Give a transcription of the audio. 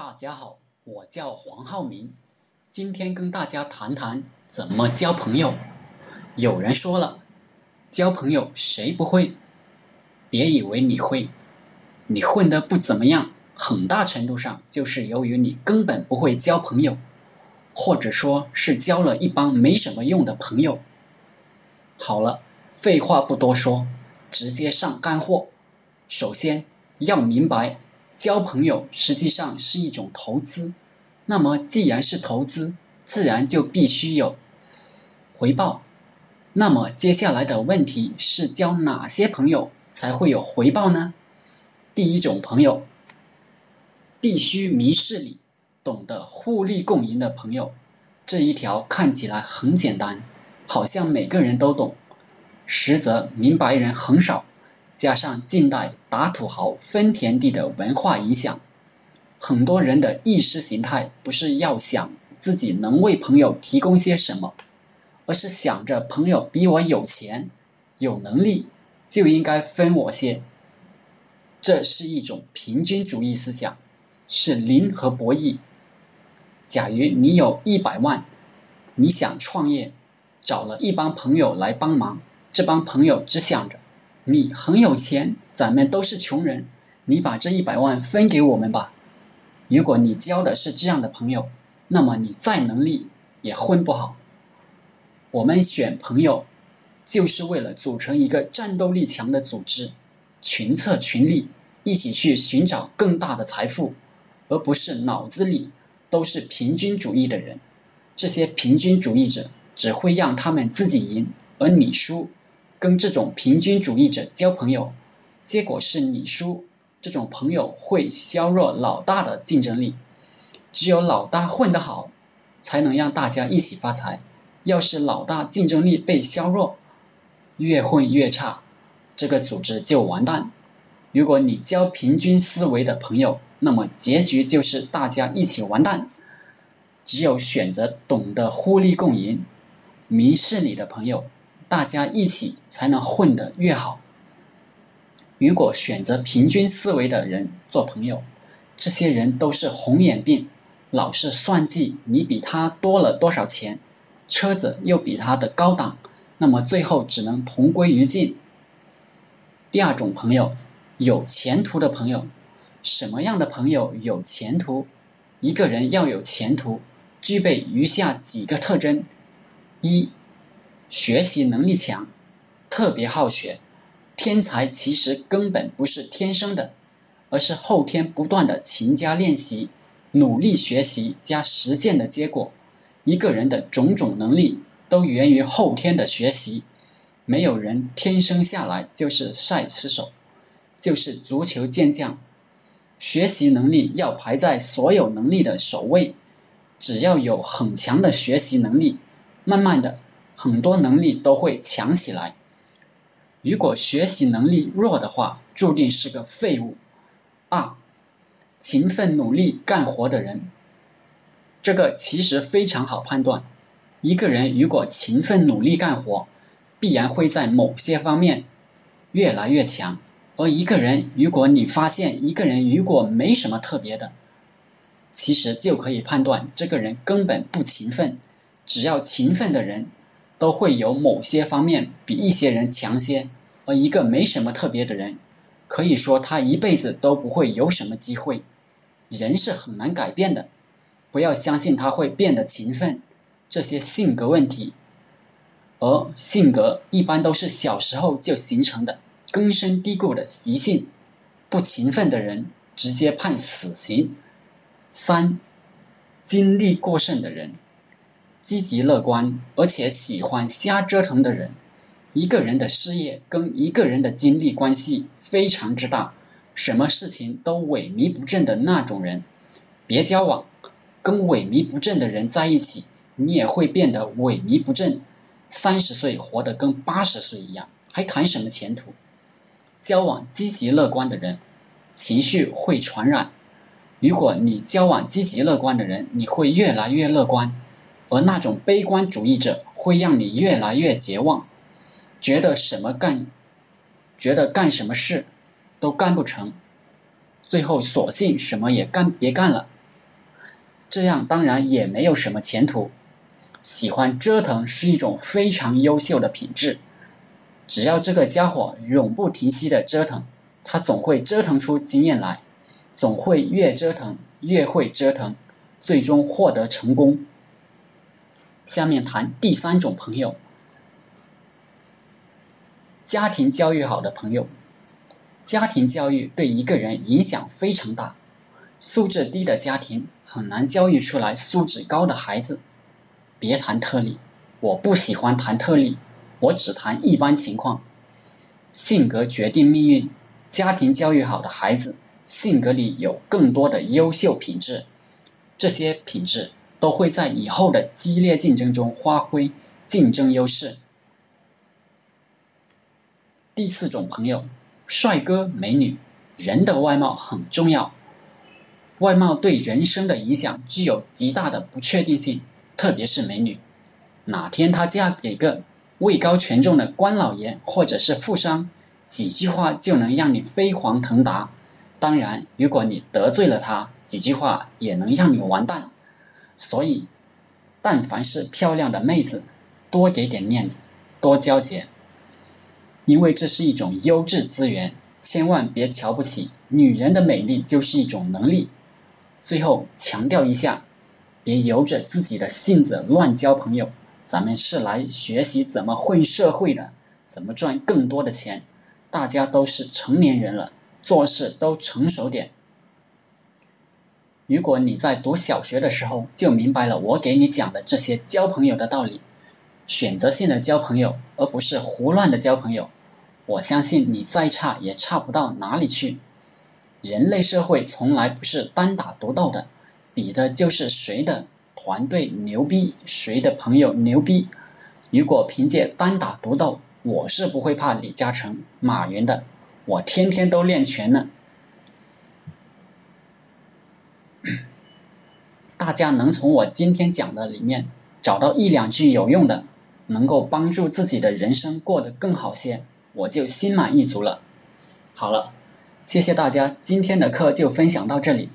大家好，我叫黄浩明，今天跟大家谈谈怎么交朋友。有人说了，交朋友谁不会？别以为你会，你混得不怎么样，很大程度上就是由于你根本不会交朋友，或者说是交了一帮没什么用的朋友。好了，废话不多说，直接上干货。首先要明白。交朋友实际上是一种投资，那么既然是投资，自然就必须有回报。那么接下来的问题是交哪些朋友才会有回报呢？第一种朋友，必须明事理、懂得互利共赢的朋友。这一条看起来很简单，好像每个人都懂，实则明白人很少。加上近代打土豪分田地的文化影响，很多人的意识形态不是要想自己能为朋友提供些什么，而是想着朋友比我有钱、有能力，就应该分我些。这是一种平均主义思想，是零和博弈。假如你有一百万，你想创业，找了一帮朋友来帮忙，这帮朋友只想着。你很有钱，咱们都是穷人，你把这一百万分给我们吧。如果你交的是这样的朋友，那么你再能力也混不好。我们选朋友就是为了组成一个战斗力强的组织，群策群力，一起去寻找更大的财富，而不是脑子里都是平均主义的人。这些平均主义者只会让他们自己赢，而你输。跟这种平均主义者交朋友，结果是你输。这种朋友会削弱老大的竞争力。只有老大混得好，才能让大家一起发财。要是老大竞争力被削弱，越混越差，这个组织就完蛋。如果你交平均思维的朋友，那么结局就是大家一起完蛋。只有选择懂得互利共赢、明事理的朋友。大家一起才能混得越好。如果选择平均思维的人做朋友，这些人都是红眼病，老是算计你比他多了多少钱，车子又比他的高档，那么最后只能同归于尽。第二种朋友，有前途的朋友。什么样的朋友有前途？一个人要有前途，具备余下几个特征：一。学习能力强，特别好学。天才其实根本不是天生的，而是后天不断的勤加练习、努力学习加实践的结果。一个人的种种能力都源于后天的学习，没有人天生下来就是赛车手，就是足球健将。学习能力要排在所有能力的首位。只要有很强的学习能力，慢慢的。很多能力都会强起来。如果学习能力弱的话，注定是个废物。二，勤奋努力干活的人，这个其实非常好判断。一个人如果勤奋努力干活，必然会在某些方面越来越强。而一个人，如果你发现一个人如果没什么特别的，其实就可以判断这个人根本不勤奋。只要勤奋的人。都会有某些方面比一些人强些，而一个没什么特别的人，可以说他一辈子都不会有什么机会。人是很难改变的，不要相信他会变得勤奋，这些性格问题。而性格一般都是小时候就形成的，根深蒂固的习性。不勤奋的人直接判死刑。三，精力过剩的人。积极乐观，而且喜欢瞎折腾的人，一个人的事业跟一个人的精力关系非常之大，什么事情都萎靡不振的那种人，别交往。跟萎靡不振的人在一起，你也会变得萎靡不振，三十岁活得跟八十岁一样，还谈什么前途？交往积极乐观的人，情绪会传染。如果你交往积极乐观的人，你会越来越乐观。而那种悲观主义者会让你越来越绝望，觉得什么干，觉得干什么事都干不成，最后索性什么也干别干了，这样当然也没有什么前途。喜欢折腾是一种非常优秀的品质，只要这个家伙永不停息的折腾，他总会折腾出经验来，总会越折腾越会折腾，最终获得成功。下面谈第三种朋友，家庭教育好的朋友。家庭教育对一个人影响非常大，素质低的家庭很难教育出来素质高的孩子。别谈特例，我不喜欢谈特例，我只谈一般情况。性格决定命运，家庭教育好的孩子，性格里有更多的优秀品质，这些品质都会在以后的激烈竞争中发挥竞争优势。第四种朋友。帅哥美女，人的外貌很重要，外貌对人生的影响具有极大的不确定性，特别是美女，哪天她嫁给个位高权重的官老爷或者是富商，几句话就能让你飞黄腾达。当然，如果你得罪了他，几句话也能让你完蛋。所以，但凡是漂亮的妹子，多给点面子，多交钱。因为这是一种优质资源，千万别瞧不起。女人的美丽就是一种能力。最后强调一下，别由着自己的性子乱交朋友。咱们是来学习怎么混社会的，怎么赚更多的钱。大家都是成年人了，做事都成熟点。如果你在读小学的时候就明白了我给你讲的这些交朋友的道理，选择性的交朋友，而不是胡乱的交朋友。我相信你再差也差不到哪里去。人类社会从来不是单打独斗的，比的就是谁的团队牛逼，谁的朋友牛逼。如果凭借单打独斗，我是不会怕李嘉诚、马云的，我天天都练拳呢。大家能从我今天讲的里面找到一两句有用的，能够帮助自己的人生过得更好些。我就心满意足了。好了，谢谢大家，今天的课就分享到这里。